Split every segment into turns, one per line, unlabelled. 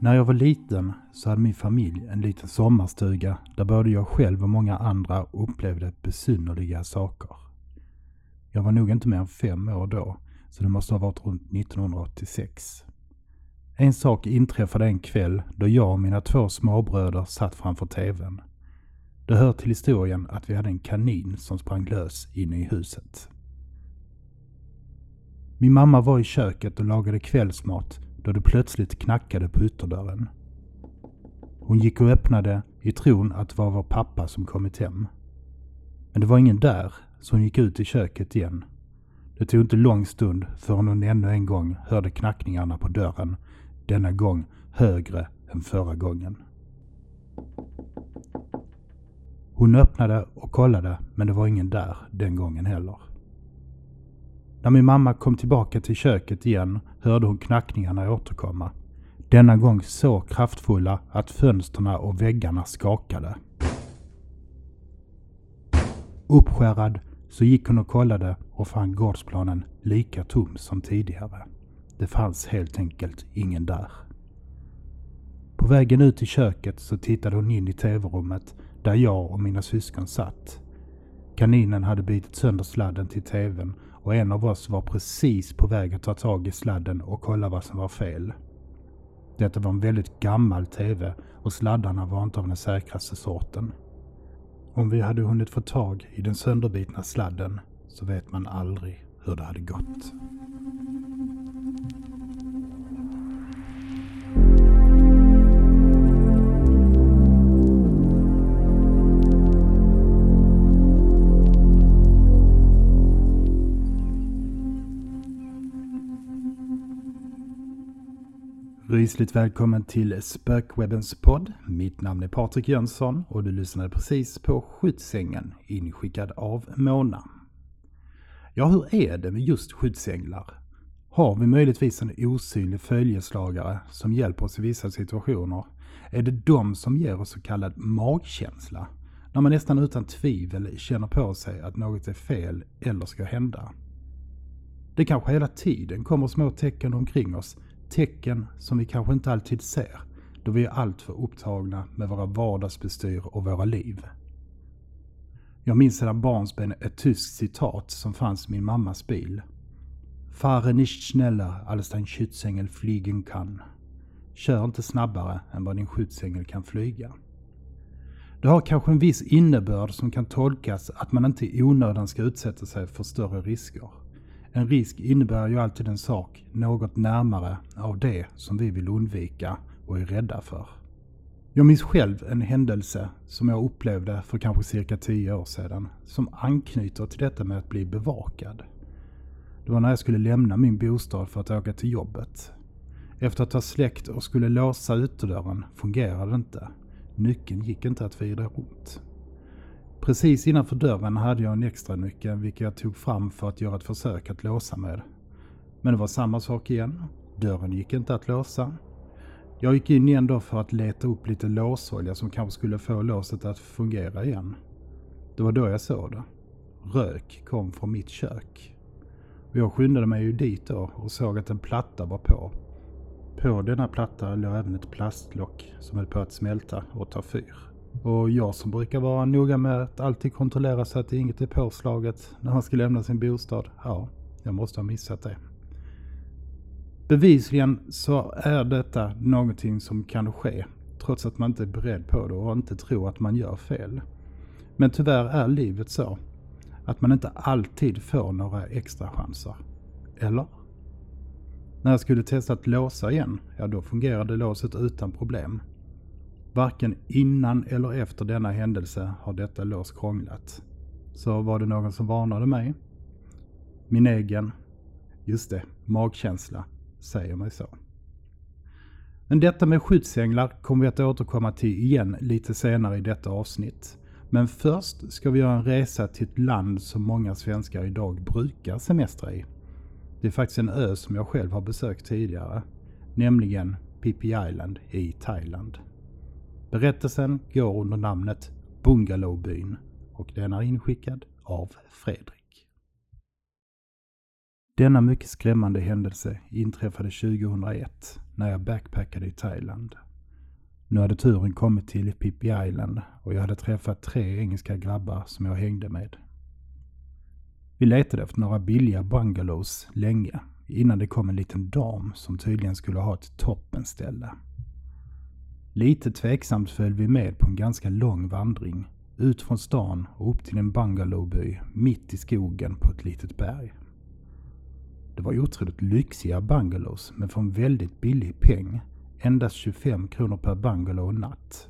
När jag var liten så hade min familj en liten sommarstuga där både jag själv och många andra upplevde besynnerliga saker. Jag var nog inte mer än fem år då, så det måste ha varit runt 1986. En sak inträffade en kväll då jag och mina två småbröder satt framför TVn. Det hör till historien att vi hade en kanin som sprang lös inne i huset. Min mamma var i köket och lagade kvällsmat då det plötsligt knackade på ytterdörren. Hon gick och öppnade i tron att det var vår pappa som kommit hem. Men det var ingen där, så hon gick ut i köket igen. Det tog inte lång stund förrän hon ännu en gång hörde knackningarna på dörren, denna gång högre än förra gången. Hon öppnade och kollade, men det var ingen där den gången heller. När min mamma kom tillbaka till köket igen hörde hon knackningarna återkomma. Denna gång så kraftfulla att fönstren och väggarna skakade. Uppskärrad så gick hon och kollade och fann gårdsplanen lika tom som tidigare. Det fanns helt enkelt ingen där. På vägen ut i köket så tittade hon in i tv-rummet där jag och mina syskon satt. Kaninen hade bitit sönder sladden till tvn och en av oss var precis på väg att ta tag i sladden och kolla vad som var fel. Detta var en väldigt gammal TV och sladdarna var inte av den säkraste sorten. Om vi hade hunnit få tag i den sönderbitna sladden så vet man aldrig hur det hade gått. Rysligt välkommen till Spökwebbens podd. Mitt namn är Patrik Jönsson och du lyssnade precis på Skjutsängen inskickad av Mona. Ja, hur är det med just skyddsänglar? Har vi möjligtvis en osynlig följeslagare som hjälper oss i vissa situationer? Är det de som ger oss så kallad magkänsla? När man nästan utan tvivel känner på sig att något är fel eller ska hända. Det kanske hela tiden kommer små tecken omkring oss Tecken som vi kanske inte alltid ser då vi är alltför upptagna med våra vardagsbestyr och våra liv. Jag minns sedan barnsben ett tyskt citat som fanns i min mammas bil. Fahre nicht schneller als dein Schutzengel fliegen kann. Kör inte snabbare än vad din skyddsängel kan flyga. Det har kanske en viss innebörd som kan tolkas att man inte i onödan ska utsätta sig för större risker. En risk innebär ju alltid en sak något närmare av det som vi vill undvika och är rädda för. Jag minns själv en händelse som jag upplevde för kanske cirka tio år sedan som anknyter till detta med att bli bevakad. Det var när jag skulle lämna min bostad för att åka till jobbet. Efter att ha släckt och skulle låsa ytterdörren fungerade det inte. Nyckeln gick inte att vrida runt. Precis innanför dörren hade jag en extra nyckel vilken jag tog fram för att göra ett försök att låsa med. Men det var samma sak igen. Dörren gick inte att låsa. Jag gick in igen då för att leta upp lite låsolja som kanske skulle få låset att fungera igen. Det var då jag såg det. Rök kom från mitt kök. Och jag skyndade mig ju dit då och såg att en platta var på. På denna platta låg även ett plastlock som höll på att smälta och ta fyr. Och jag som brukar vara noga med att alltid kontrollera så att inget är påslaget när man ska lämna sin bostad. Ja, jag måste ha missat det. Bevisligen så är detta någonting som kan ske trots att man inte är beredd på det och inte tror att man gör fel. Men tyvärr är livet så att man inte alltid får några extra chanser. Eller? När jag skulle testa att låsa igen, ja då fungerade låset utan problem. Varken innan eller efter denna händelse har detta lås krånglat. Så var det någon som varnade mig? Min egen, just det, magkänsla säger mig så. Men detta med skyddsänglar kommer vi att återkomma till igen lite senare i detta avsnitt. Men först ska vi göra en resa till ett land som många svenskar idag brukar semestra i. Det är faktiskt en ö som jag själv har besökt tidigare, nämligen Phi Island i Thailand. Berättelsen går under namnet Bungalowbyn och den är inskickad av Fredrik. Denna mycket skrämmande händelse inträffade 2001 när jag backpackade i Thailand. Nu hade turen kommit till Phi Island och jag hade träffat tre engelska grabbar som jag hängde med. Vi letade efter några billiga bungalows länge innan det kom en liten dam som tydligen skulle ha ett toppenställe. Lite tveksamt följde vi med på en ganska lång vandring ut från stan och upp till en bungalowby mitt i skogen på ett litet berg. Det var otroligt lyxiga bungalows men för en väldigt billig peng. Endast 25 kronor per bungalow och natt.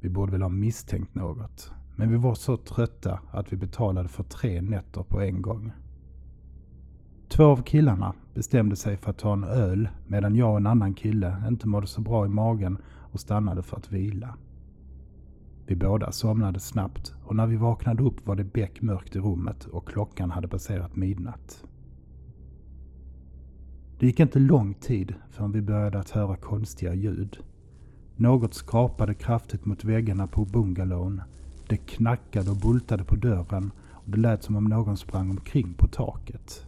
Vi borde väl ha misstänkt något. Men vi var så trötta att vi betalade för tre nätter på en gång. Två av killarna bestämde sig för att ta en öl medan jag och en annan kille inte mådde så bra i magen och stannade för att vila. Vi båda somnade snabbt och när vi vaknade upp var det beckmörkt i rummet och klockan hade passerat midnatt. Det gick inte lång tid förrän vi började att höra konstiga ljud. Något skrapade kraftigt mot väggarna på bungalowen. Det knackade och bultade på dörren och det lät som om någon sprang omkring på taket.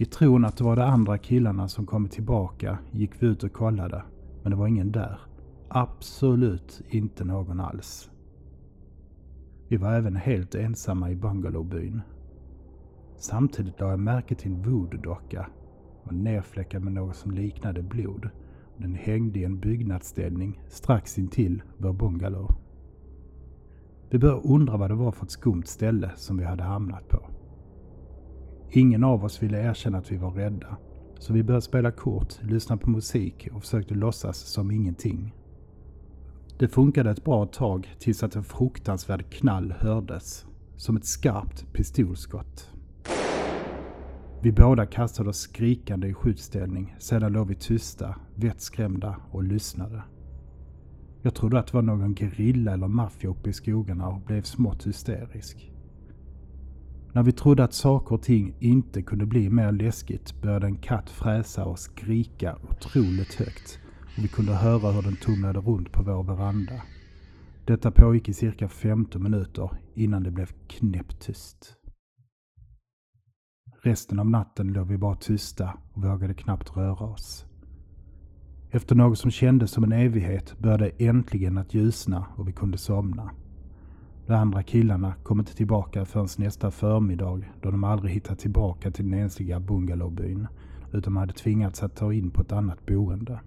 I tron att det var de andra killarna som kommit tillbaka gick vi ut och kollade, men det var ingen där. Absolut inte någon alls. Vi var även helt ensamma i bungalowbyn. Samtidigt la jag märke till en voodoo-docka var nerfläckad med något som liknade blod. Den hängde i en byggnadsställning strax intill vår bungalow. Vi började undra vad det var för ett skumt ställe som vi hade hamnat på. Ingen av oss ville erkänna att vi var rädda, så vi började spela kort, lyssna på musik och försökte låtsas som ingenting. Det funkade ett bra tag tills att en fruktansvärd knall hördes, som ett skarpt pistolskott. Vi båda kastade oss skrikande i skjutställning, sedan låg vi tysta, vettskrämda och lyssnade. Jag trodde att det var någon gerilla eller maffia uppe i skogarna och blev smått hysterisk. När vi trodde att saker och ting inte kunde bli mer läskigt började en katt fräsa och skrika otroligt högt och vi kunde höra hur den tumlade runt på vår veranda. Detta pågick i cirka 15 minuter innan det blev knäpptyst. Resten av natten låg vi bara tysta och vågade knappt röra oss. Efter något som kändes som en evighet började äntligen att ljusna och vi kunde somna. De andra killarna kom inte tillbaka förrän nästa förmiddag då de aldrig hittat tillbaka till den ensliga bungalowbyn utan hade tvingats att ta in på ett annat boende.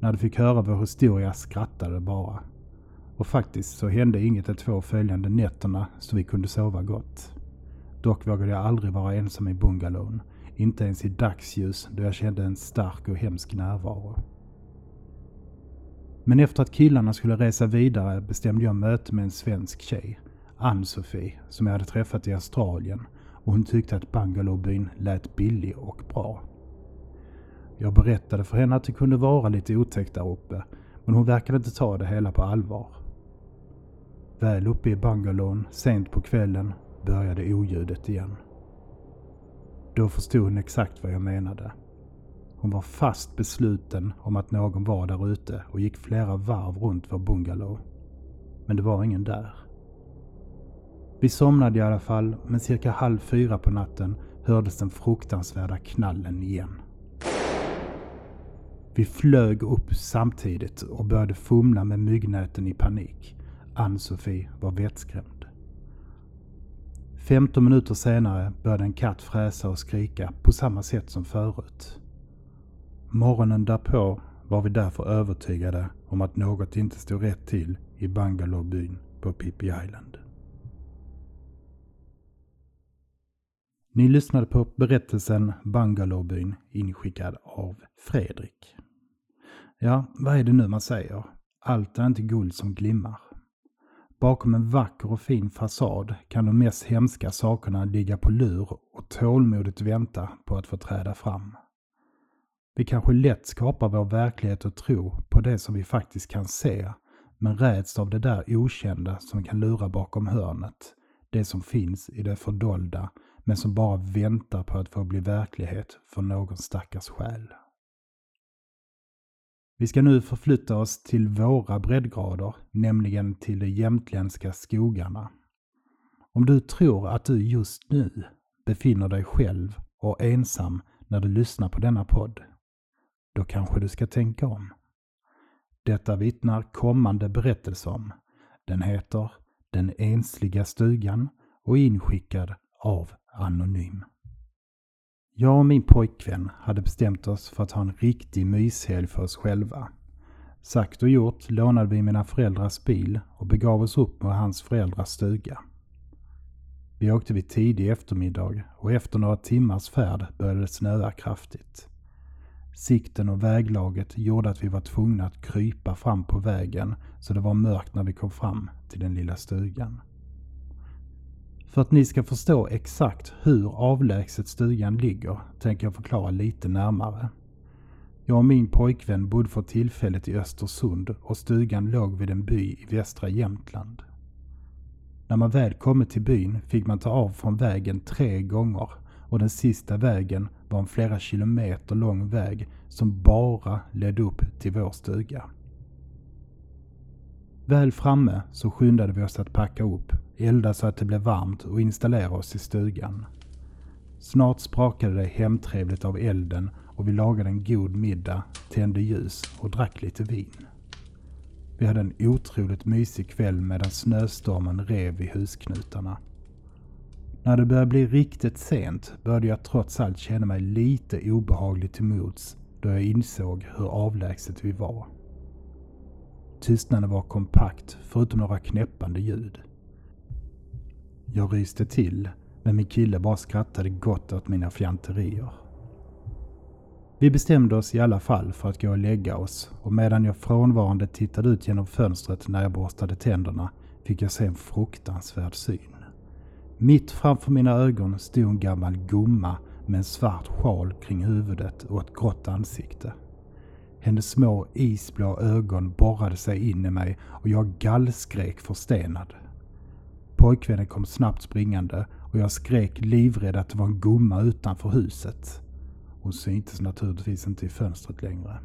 När de fick höra vår historia skrattade de bara. Och faktiskt så hände inget de två följande nätterna så vi kunde sova gott. Dock vågade jag aldrig vara ensam i bungalowen. Inte ens i dagsljus då jag kände en stark och hemsk närvaro. Men efter att killarna skulle resa vidare bestämde jag möte med en svensk tjej, Ann-Sofie, som jag hade träffat i Australien och hon tyckte att bungalowbyn lät billig och bra. Jag berättade för henne att det kunde vara lite otäckt där uppe, men hon verkade inte ta det hela på allvar. Väl uppe i bungalowen, sent på kvällen, började oljudet igen. Då förstod hon exakt vad jag menade. Hon var fast besluten om att någon var där ute och gick flera varv runt vår bungalow. Men det var ingen där. Vi somnade i alla fall, men cirka halv fyra på natten hördes den fruktansvärda knallen igen. Vi flög upp samtidigt och började fumla med myggnäten i panik. Ann-Sofie var vettskrämd. 15 minuter senare började en katt fräsa och skrika på samma sätt som förut. Morgonen därpå var vi därför övertygade om att något inte stod rätt till i Bangalorebyn på Pippi Island. Ni lyssnade på berättelsen Bangalorebyn inskickad av Fredrik. Ja, vad är det nu man säger? Allt är inte guld som glimmar. Bakom en vacker och fin fasad kan de mest hemska sakerna ligga på lur och tålmodigt vänta på att få träda fram. Vi kanske lätt skapar vår verklighet och tro på det som vi faktiskt kan se, men räds av det där okända som kan lura bakom hörnet. Det som finns i det fördolda, men som bara väntar på att få bli verklighet för någon stackars själ. Vi ska nu förflytta oss till våra breddgrader, nämligen till de jämtländska skogarna. Om du tror att du just nu befinner dig själv och ensam när du lyssnar på denna podd, då kanske du ska tänka om. Detta vittnar kommande berättelse om. Den heter Den ensliga stugan och är inskickad av Anonym. Jag och min pojkvän hade bestämt oss för att ha en riktig myshelg för oss själva. Sagt och gjort lånade vi mina föräldrars bil och begav oss upp mot hans föräldrars stuga. Vi åkte vid tidig eftermiddag och efter några timmars färd började det snöa kraftigt. Sikten och väglaget gjorde att vi var tvungna att krypa fram på vägen så det var mörkt när vi kom fram till den lilla stugan. För att ni ska förstå exakt hur avlägset stugan ligger tänker jag förklara lite närmare. Jag och min pojkvän bodde för tillfället i Östersund och stugan låg vid en by i västra Jämtland. När man väl kommit till byn fick man ta av från vägen tre gånger och den sista vägen var en flera kilometer lång väg som bara ledde upp till vår stuga. Väl framme så skyndade vi oss att packa upp, elda så att det blev varmt och installera oss i stugan. Snart sprakade det hemtrevligt av elden och vi lagade en god middag, tände ljus och drack lite vin. Vi hade en otroligt mysig kväll medan snöstormen rev i husknutarna. När det började bli riktigt sent började jag trots allt känna mig lite obehaglig till mods då jag insåg hur avlägset vi var. Tystnaden var kompakt förutom några knäppande ljud. Jag ryste till, men min kille bara skrattade gott åt mina fjanterier. Vi bestämde oss i alla fall för att gå och lägga oss och medan jag frånvarande tittade ut genom fönstret när jag borstade tänderna fick jag se en fruktansvärd syn. Mitt framför mina ögon stod en gammal gumma med en svart sjal kring huvudet och ett grått ansikte. Hennes små isblå ögon borrade sig in i mig och jag gallskrek förstenad. Pojkvännen kom snabbt springande och jag skrek livrädd att det var en gumma utanför huset. Hon syntes naturligtvis inte i fönstret längre.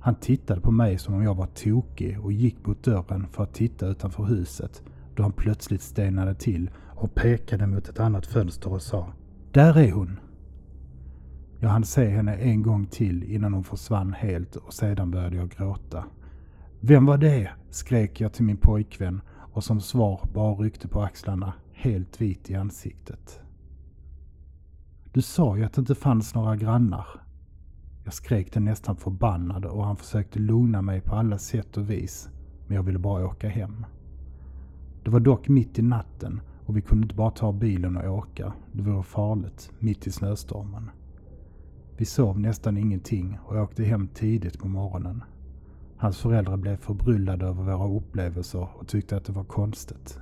Han tittade på mig som om jag var tokig och gick mot dörren för att titta utanför huset då han plötsligt stenade till och pekade mot ett annat fönster och sa Där är hon! Jag hann se henne en gång till innan hon försvann helt och sedan började jag gråta. Vem var det? skrek jag till min pojkvän och som svar bara ryckte på axlarna, helt vit i ansiktet. Du sa ju att det inte fanns några grannar. Jag skrek den nästan förbannad och han försökte lugna mig på alla sätt och vis, men jag ville bara åka hem. Det var dock mitt i natten och vi kunde inte bara ta bilen och åka. Det vore farligt, mitt i snöstormen. Vi sov nästan ingenting och åkte hem tidigt på morgonen. Hans föräldrar blev förbryllade över våra upplevelser och tyckte att det var konstigt.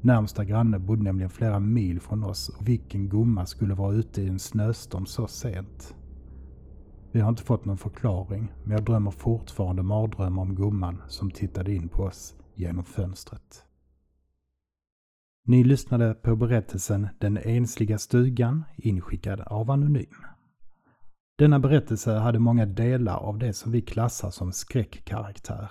Närmsta granne bodde nämligen flera mil från oss och vilken gumma skulle vara ute i en snöstorm så sent? Vi har inte fått någon förklaring, men jag drömmer fortfarande mardrömmar om gumman som tittade in på oss genom fönstret. Ni lyssnade på berättelsen Den ensliga stugan inskickad av Anonym. Denna berättelse hade många delar av det som vi klassar som skräckkaraktär.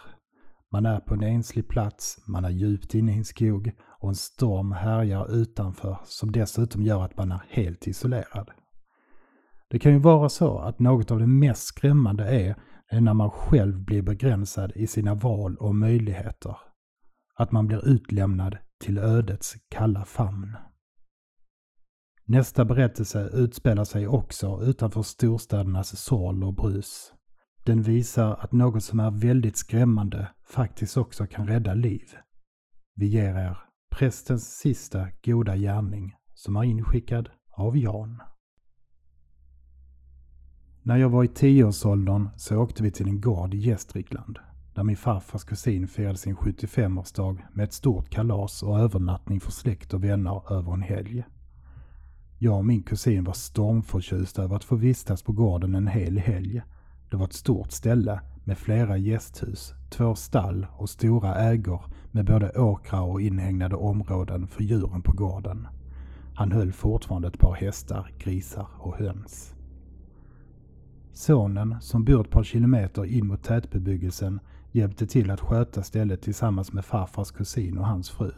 Man är på en enslig plats, man är djupt inne i en skog och en storm härjar utanför som dessutom gör att man är helt isolerad. Det kan ju vara så att något av det mest skrämmande är, när man själv blir begränsad i sina val och möjligheter. Att man blir utlämnad till ödets kalla famn. Nästa berättelse utspelar sig också utanför storstädernas sorl och brus. Den visar att något som är väldigt skrämmande faktiskt också kan rädda liv. Vi ger er prästens sista goda gärning som är inskickad av Jan. När jag var i tioårsåldern så åkte vi till en gård i Gästrikland där min farfars kusin firade sin 75-årsdag med ett stort kalas och övernattning för släkt och vänner över en helg. Jag och min kusin var stormförtjusta över att få vistas på gården en hel helg. Det var ett stort ställe med flera gästhus, två stall och stora ägor med både åkrar och inhägnade områden för djuren på gården. Han höll fortfarande ett par hästar, grisar och höns. Sonen, som bor ett par kilometer in mot tätbebyggelsen, hjälpte till att sköta stället tillsammans med farfars kusin och hans fru.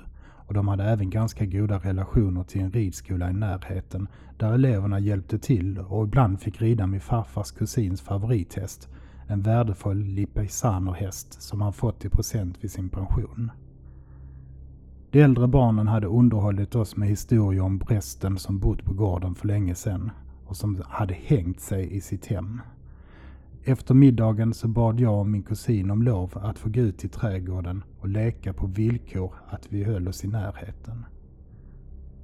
Och de hade även ganska goda relationer till en ridskola i närheten där eleverna hjälpte till och ibland fick rida med farfars kusins favorithäst, en värdefull lipizzanerhäst som han fått i present vid sin pension. De äldre barnen hade underhållit oss med historier om prästen som bott på gården för länge sedan och som hade hängt sig i sitt hem. Efter middagen så bad jag och min kusin om lov att få gå ut i trädgården och leka på villkor att vi höll oss i närheten.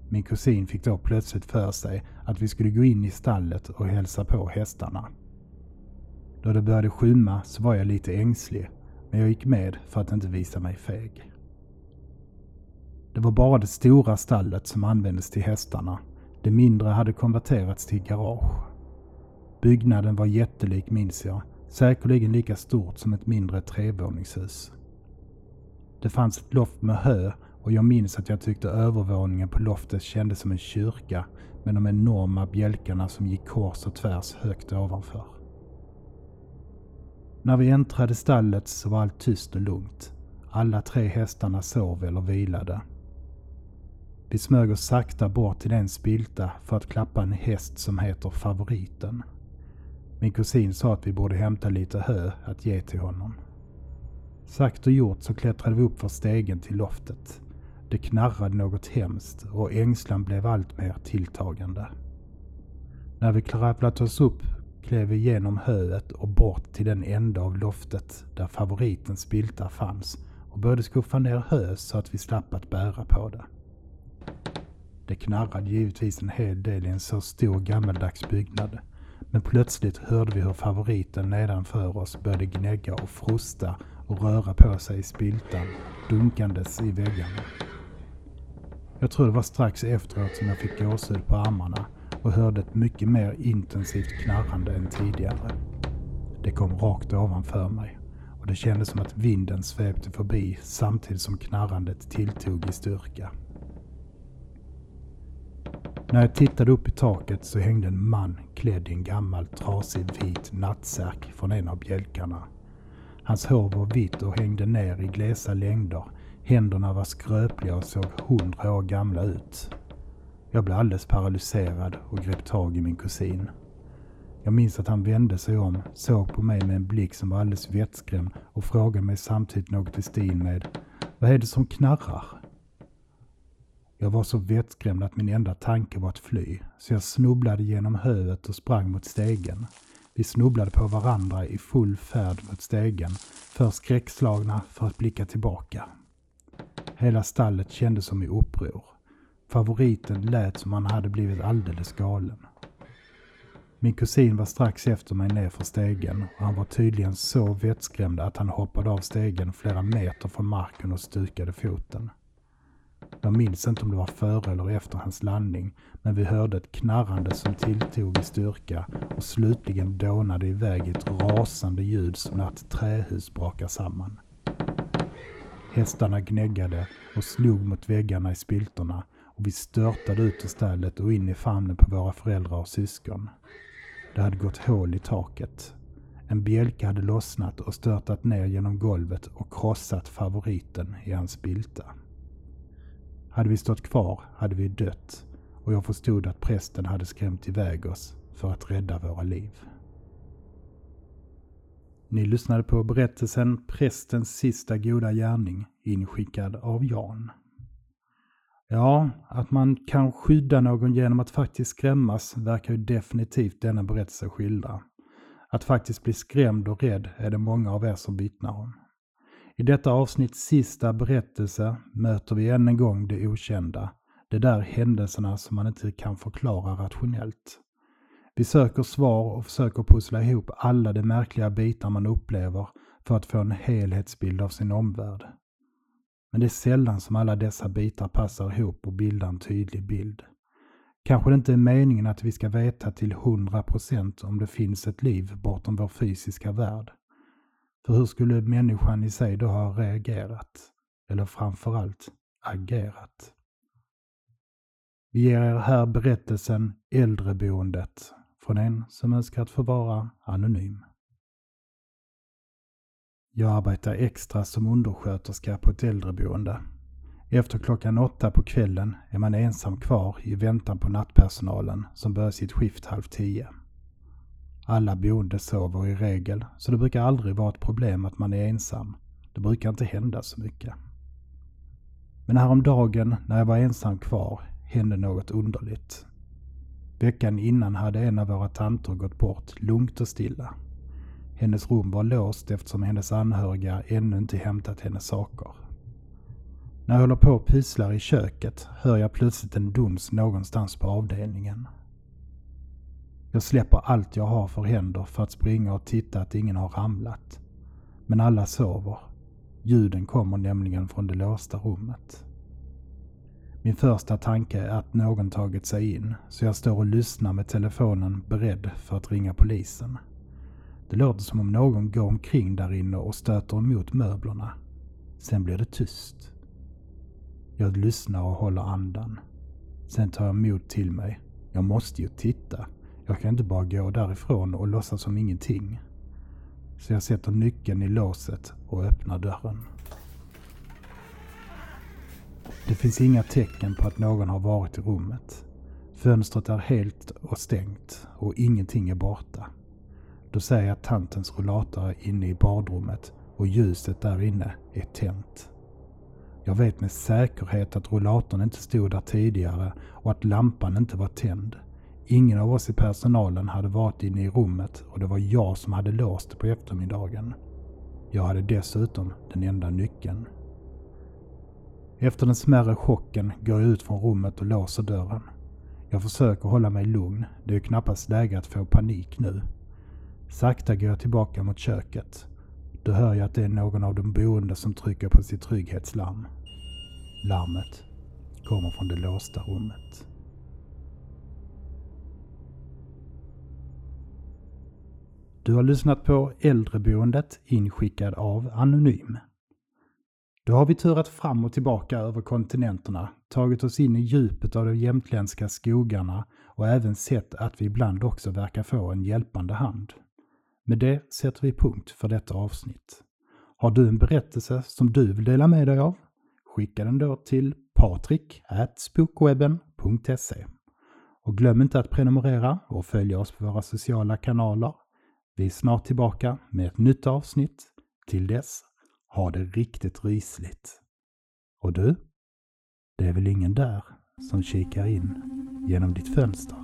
Min kusin fick då plötsligt för sig att vi skulle gå in i stallet och hälsa på hästarna. Då det började skymma så var jag lite ängslig, men jag gick med för att inte visa mig feg. Det var bara det stora stallet som användes till hästarna. Det mindre hade konverterats till garage. Byggnaden var jättelik minns jag, säkerligen lika stort som ett mindre trevåningshus. Det fanns ett loft med hö och jag minns att jag tyckte övervåningen på loftet kändes som en kyrka med de enorma bjälkarna som gick kors och tvärs högt ovanför. När vi äntrade stallet så var allt tyst och lugnt. Alla tre hästarna sov eller vilade. Vi smög oss sakta bort till en spilta för att klappa en häst som heter Favoriten. Min kusin sa att vi borde hämta lite hö att ge till honom. Sagt och gjort så klättrade vi upp för stegen till loftet. Det knarrade något hemskt och ängslan blev allt mer tilltagande. När vi kravlat oss upp klev vi genom höet och bort till den ända av loftet där favoritens spiltar fanns och började skuffa ner hö så att vi slapp att bära på det. Det knarrade givetvis en hel del i en så stor gammeldags byggnad. Men plötsligt hörde vi hur favoriten nedanför oss började gnägga och frosta och röra på sig i spiltan, dunkandes i väggarna. Jag tror det var strax efteråt som jag fick gåshud på armarna och hörde ett mycket mer intensivt knarrande än tidigare. Det kom rakt ovanför mig och det kändes som att vinden svepte förbi samtidigt som knarrandet tilltog i styrka. När jag tittade upp i taket så hängde en man klädd i en gammal trasig vit nattsärk från en av bjälkarna. Hans hår var vitt och hängde ner i glesa längder. Händerna var skröpliga och såg hundra år gamla ut. Jag blev alldeles paralyserad och grep tag i min kusin. Jag minns att han vände sig om, såg på mig med en blick som var alldeles vettskrämd och frågade mig samtidigt något i stil med Vad är det som knarrar? Jag var så vettskrämd att min enda tanke var att fly, så jag snubblade genom höet och sprang mot stegen. Vi snubblade på varandra i full färd mot stegen, för skräckslagna för att blicka tillbaka. Hela stallet kändes som i uppror. Favoriten lät som han hade blivit alldeles galen. Min kusin var strax efter mig nerför stegen och han var tydligen så vettskrämd att han hoppade av stegen flera meter från marken och stukade foten. Jag minns inte om det var före eller efter hans landning, men vi hörde ett knarrande som tilltog i styrka och slutligen dånade iväg i ett rasande ljud som när ett trähus brakar samman. Hästarna gnäggade och slog mot väggarna i spiltorna och vi störtade ut ur stallet och in i famnen på våra föräldrar och syskon. Det hade gått hål i taket. En bjälke hade lossnat och störtat ner genom golvet och krossat favoriten i hans spilta. Hade vi stått kvar hade vi dött och jag förstod att prästen hade skrämt iväg oss för att rädda våra liv. Ni lyssnade på berättelsen Prästens sista goda gärning inskickad av Jan. Ja, att man kan skydda någon genom att faktiskt skrämmas verkar ju definitivt denna berättelse skildra. Att faktiskt bli skrämd och rädd är det många av er som vittnar om. I detta avsnitts sista berättelse möter vi än en gång det okända. Det där händelserna som man inte kan förklara rationellt. Vi söker svar och försöker pussla ihop alla de märkliga bitar man upplever för att få en helhetsbild av sin omvärld. Men det är sällan som alla dessa bitar passar ihop och bildar en tydlig bild. Kanske det inte är meningen att vi ska veta till 100% om det finns ett liv bortom vår fysiska värld. För hur skulle människan i sig då ha reagerat? Eller framförallt agerat? Vi ger er här berättelsen Äldreboendet från en som önskar att få vara anonym. Jag arbetar extra som undersköterska på ett äldreboende. Efter klockan åtta på kvällen är man ensam kvar i väntan på nattpersonalen som börjar sitt skift halv tio. Alla boende sover i regel, så det brukar aldrig vara ett problem att man är ensam. Det brukar inte hända så mycket. Men häromdagen när jag var ensam kvar hände något underligt. Veckan innan hade en av våra tanter gått bort lugnt och stilla. Hennes rum var låst eftersom hennes anhöriga ännu inte hämtat hennes saker. När jag håller på och pysslar i köket hör jag plötsligt en duns någonstans på avdelningen. Jag släpper allt jag har för händer för att springa och titta att ingen har ramlat. Men alla sover. Ljuden kommer nämligen från det låsta rummet. Min första tanke är att någon tagit sig in, så jag står och lyssnar med telefonen beredd för att ringa polisen. Det låter som om någon går omkring där inne och stöter emot möblerna. Sen blir det tyst. Jag lyssnar och håller andan. Sen tar jag mod till mig. Jag måste ju titta. Jag kan inte bara gå därifrån och låtsas som ingenting. Så jag sätter nyckeln i låset och öppnar dörren. Det finns inga tecken på att någon har varit i rummet. Fönstret är helt och stängt och ingenting är borta. Då ser jag att tantens rullator är inne i badrummet och ljuset där inne är tänt. Jag vet med säkerhet att rullatorn inte stod där tidigare och att lampan inte var tänd. Ingen av oss i personalen hade varit inne i rummet och det var jag som hade låst det på eftermiddagen. Jag hade dessutom den enda nyckeln. Efter den smärre chocken går jag ut från rummet och låser dörren. Jag försöker hålla mig lugn. Det är knappast läge att få panik nu. Sakta går jag tillbaka mot köket. Då hör jag att det är någon av de boende som trycker på sitt trygghetslarm. Larmet kommer från det låsta rummet. Du har lyssnat på Äldreboendet inskickad av Anonym. Då har vi turat fram och tillbaka över kontinenterna, tagit oss in i djupet av de jämtländska skogarna och även sett att vi ibland också verkar få en hjälpande hand. Med det sätter vi punkt för detta avsnitt. Har du en berättelse som du vill dela med dig av? Skicka den då till patrik.spookwebben.se Och glöm inte att prenumerera och följa oss på våra sociala kanaler. Vi är snart tillbaka med ett nytt avsnitt. Till dess, ha det riktigt rysligt. Och du? Det är väl ingen där som kikar in genom ditt fönster?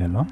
Eller?